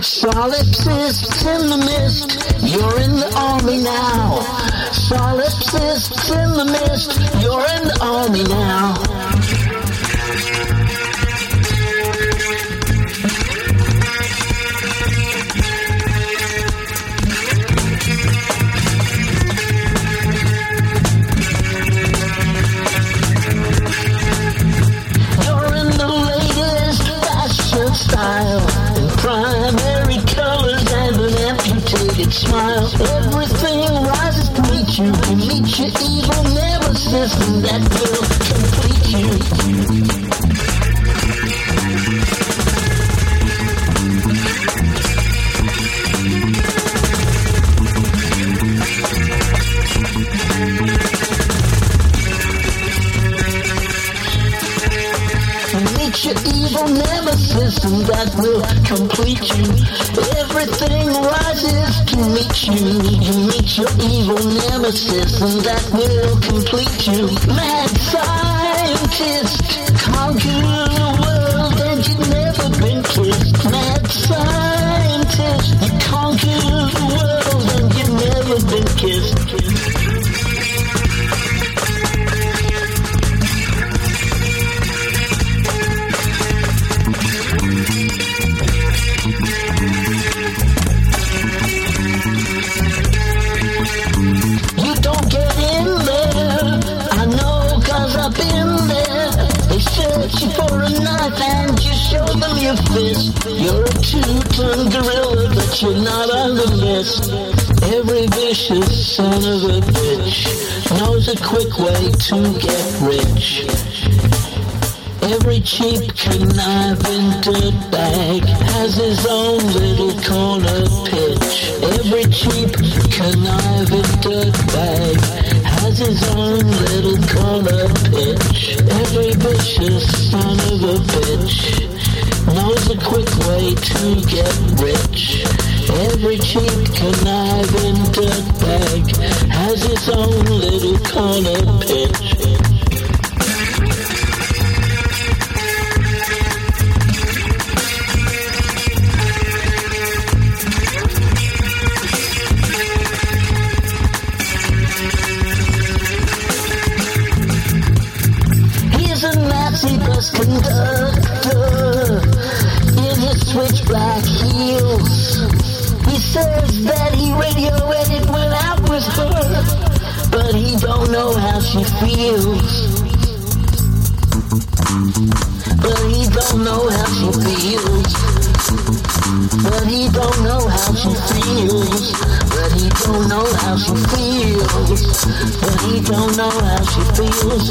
Solipsists in the mist, you're in the army now. Solipsists in the mist, you're in the army now. Evil that will complete you. Meet your evil that will complete you. Everything rises meet you. You meet your evil nemesis and that will complete you. Mad scientist, conquer and you show them your fist. You're a two-ton gorilla, but you're not on the list. Every vicious son of a bitch knows a quick way to get rich. Every cheap conniving dirtbag has his own little his own little corner pitch. Every vicious son of a bitch knows a quick way to get rich. Every cheap conniving dirtbag has his own little corner pitch. In his switch black heels. He says that he radio edit went out with her, but he don't know how she feels. But he don't know how she feels. But he don't know how she feels. But he don't know how she feels. But he don't know how she feels.